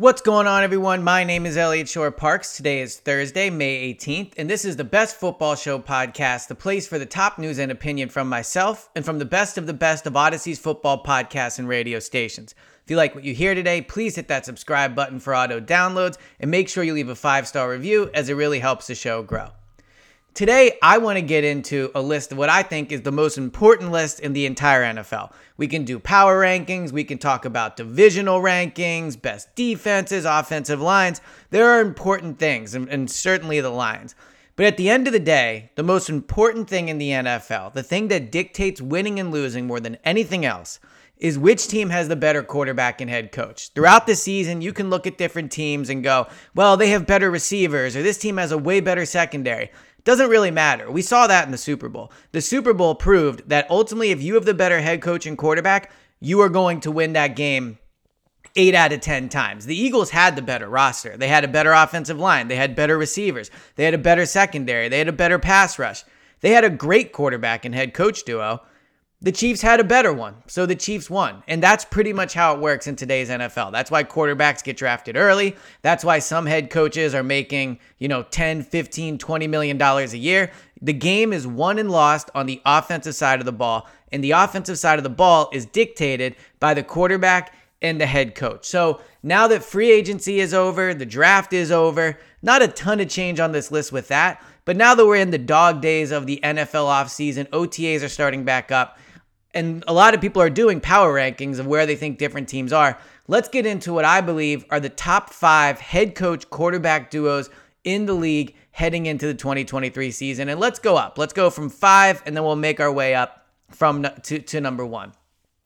What's going on, everyone? My name is Eliot Shorr-Parks. Today is Thursday, May 18th, and this is the Best Football Show podcast, the place for the top news and opinion from myself and from the best of the best of Audacy's football podcasts and radio stations. If you like what you hear today, please hit that subscribe button for auto downloads and make sure you leave a five star review as it really helps the show grow. Today, I want to get into a list of what I think is the most important list in the entire NFL. We can do power rankings, we can talk about divisional rankings, best defenses, offensive lines. There are important things, and, and, certainly the lines. But at the end of the day, the most important thing in the NFL, the thing that dictates winning and losing more than anything else, is which team has the better quarterback and head coach. Throughout the season, you can look at different teams and go, well, they have better receivers, or this team has a way better secondary. Doesn't really matter. We saw that in the Super Bowl. The Super Bowl proved that ultimately, if you have the better head coach and quarterback, you are going to win that game eight out of 10 times. The Eagles had the better roster. They had a better offensive line. They had better receivers. They had a better secondary. They had a better pass rush. They had a great quarterback and head coach duo. The Chiefs had a better one, so the Chiefs won. And that's pretty much how it works in today's NFL. That's why quarterbacks get drafted early. That's why some head coaches are making, you know, 10, 15, 20 million dollars a year. The game is won and lost on the offensive side of the ball, and the offensive side of the ball is dictated by the quarterback and the head coach. So, now that free agency is over, the draft is over, not a ton of change on this list with that. But now that we're in the dog days of the NFL offseason, OTAs are starting back up and a lot of people are doing power rankings of where they think different teams are. Let's get into what I believe are the top five head coach quarterback duos in the league heading into the 2023 season. And let's go up. Let's go from five, and then we'll make our way up from to, to number one.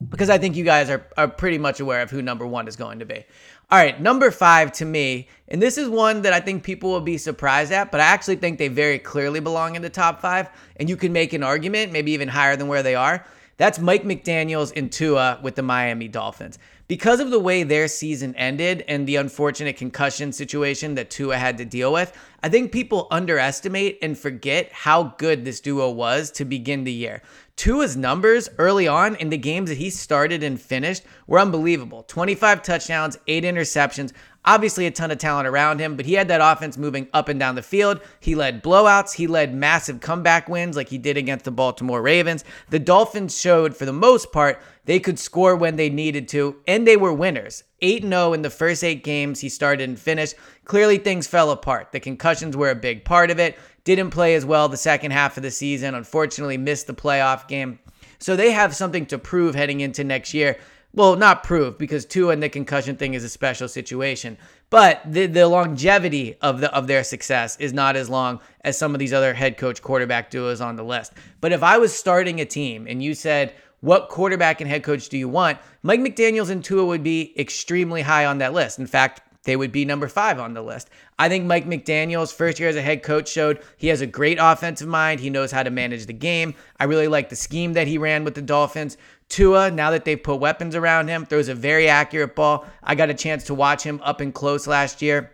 Because I think you guys are, are pretty much aware of who number one is going to be. All right, number five to me, and this is one that I think people will be surprised at, but I actually think they very clearly belong in the top five. And you can make an argument, maybe even higher than where they are. That's Mike McDaniels and Tua with the Miami Dolphins. Because of the way their season ended and the unfortunate concussion situation that Tua had to deal with, I think people underestimate and forget how good this duo was to begin the year. Tua's numbers early on in the games that he started and finished were unbelievable 25 touchdowns, eight interceptions. Obviously, a ton of talent around him, but he had that offense moving up and down the field. He led blowouts. He led massive comeback wins like he did against the Baltimore Ravens. The Dolphins showed, for the most part, they could score when they needed to, and they were winners. 8 0 in the first eight games he started and finished. Clearly, things fell apart. The concussions were a big part of it. Didn't play as well the second half of the season. Unfortunately, missed the playoff game. So they have something to prove heading into next year well, not prove because Tua and the concussion thing is a special situation, but the, the longevity of the of their success is not as long as some of these other head coach quarterback duos on the list. But if I was starting a team and you said, what quarterback and head coach do you want? Mike McDaniels and Tua would be extremely high on that list. In fact, they would be number five on the list. I think Mike McDaniels, first year as a head coach, showed he has a great offensive mind. He knows how to manage the game. I really like the scheme that he ran with the Dolphins. Tua, now that they've put weapons around him, throws a very accurate ball. I got a chance to watch him up and close last year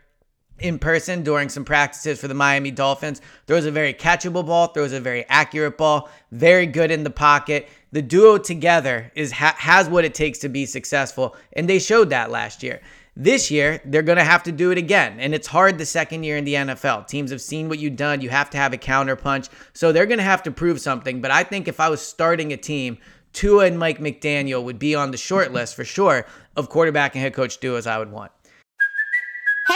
in person during some practices for the Miami Dolphins. Throws a very catchable ball, throws a very accurate ball, very good in the pocket. The duo together is ha- has what it takes to be successful, and they showed that last year. This year, they're going to have to do it again. And it's hard the second year in the NFL. Teams have seen what you've done. You have to have a counterpunch. So they're going to have to prove something. But I think if I was starting a team, Tua and Mike McDaniel would be on the short list for sure of quarterback and head coach duos I would want.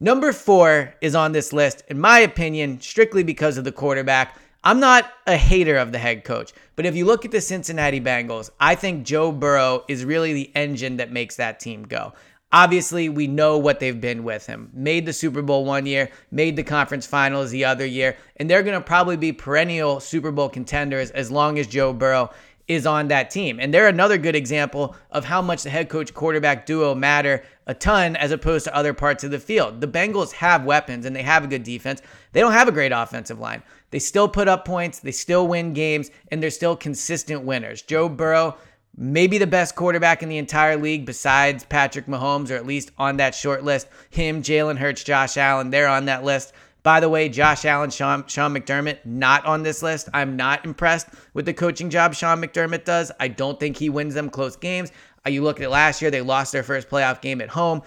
Number four is on this list, in my opinion, strictly because of the quarterback. I'm not a hater of the head coach, but if you look at the Cincinnati Bengals, I think Joe Burrow is really the engine that makes that team go. Obviously, we know what they've been with him. Made the Super Bowl one year, made the conference finals the other year, and they're going to probably be perennial Super Bowl contenders as long as Joe Burrow is on that team. And they're another good example of how much the head coach quarterback duo matter a ton as opposed to other parts of the field. The Bengals have weapons and they have a good defense. They don't have a great offensive line. They still put up points, they still win games, and they're still consistent winners. Joe Burrow, maybe the best quarterback in the entire league besides Patrick Mahomes, or at least on that short list. Him, Jalen Hurts, Josh Allen, they're on that list. By the way, Josh Allen, Sean, Sean McDermott, not on this list. I'm not impressed with the coaching job Sean McDermott does. I don't think he wins them close games. Uh, you look at last year, they lost their first playoff game at home.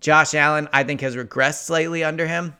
Josh Allen, I think, has regressed slightly under him.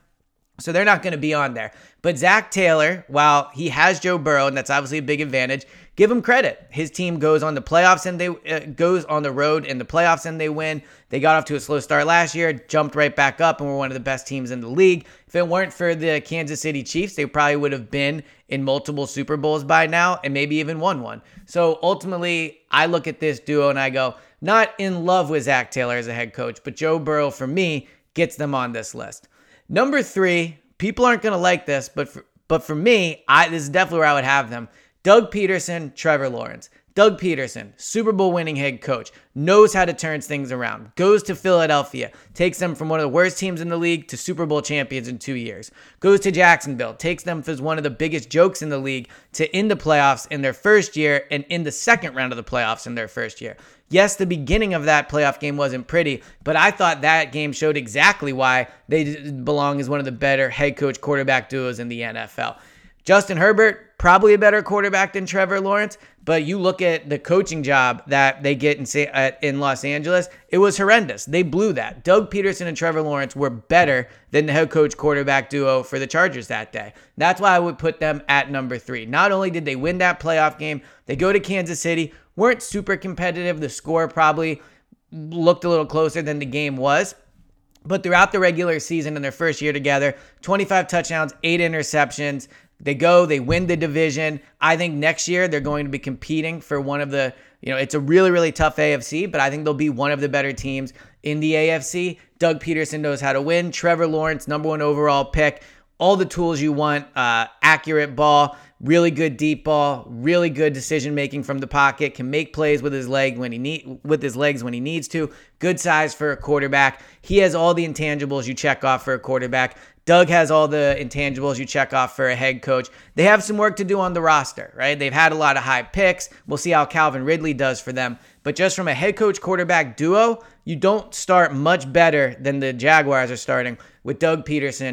So they're not going to be on there. But Zac Taylor, while he has Joe Burrow, and that's obviously a big advantage, give him credit. His team goes on the playoffs and they uh, goes on the road in the playoffs and they win. They got off to a slow start last year, jumped right back up, and were one of the best teams in the league. If it weren't for the Kansas City Chiefs, they probably would have been in multiple Super Bowls by now and maybe even won one. So ultimately, I look at this duo and I go, not in love with Zac Taylor as a head coach, but Joe Burrow for me gets them on this list. Number three, people aren't going to like this, but for, but for me, I this is definitely where I would have them. Doug Pederson, Trevor Lawrence. Doug Pederson, Super Bowl winning head coach, knows how to turn things around. Goes to Philadelphia, takes them from one of the worst teams in the league to Super Bowl champions in two years. Goes to Jacksonville, takes them as one of the biggest jokes in the league to in the playoffs in their first year and in the second round of the playoffs in their first year. Yes, the beginning of that playoff game wasn't pretty, but I thought that game showed exactly why they belong as one of the better head coach quarterback duos in the NFL. Justin Herbert, probably a better quarterback than Trevor Lawrence, but you look at the coaching job that they get in, in Los Angeles, it was horrendous. They blew that. Doug Pederson and Trevor Lawrence were better than the head coach quarterback duo for the Chargers that day. That's why I would put them at number three. Not only did they win that playoff game, they go to Kansas City, weren't super competitive. The score probably looked a little closer than the game was. But throughout the regular season in their first year together, 25 touchdowns, eight interceptions. They go, they win the division. I think next year they're going to be competing for one of the, you know, it's a really, really tough AFC, but I think they'll be one of the better teams in the AFC. Doug Pederson knows how to win. Trevor Lawrence, number one overall pick. All the tools you want, uh, accurate ball, really good deep ball, really good decision making from the pocket, can make plays with his leg when he need with his legs when he needs to. Good size for a quarterback. He has all the intangibles you check off for a quarterback. Doug has all the intangibles you check off for a head coach. They have some work to do on the roster, right? They've had a lot of high picks. We'll see how Calvin Ridley does for them. But just from a head coach quarterback duo, you don't start much better than the Jaguars are starting with Doug Pederson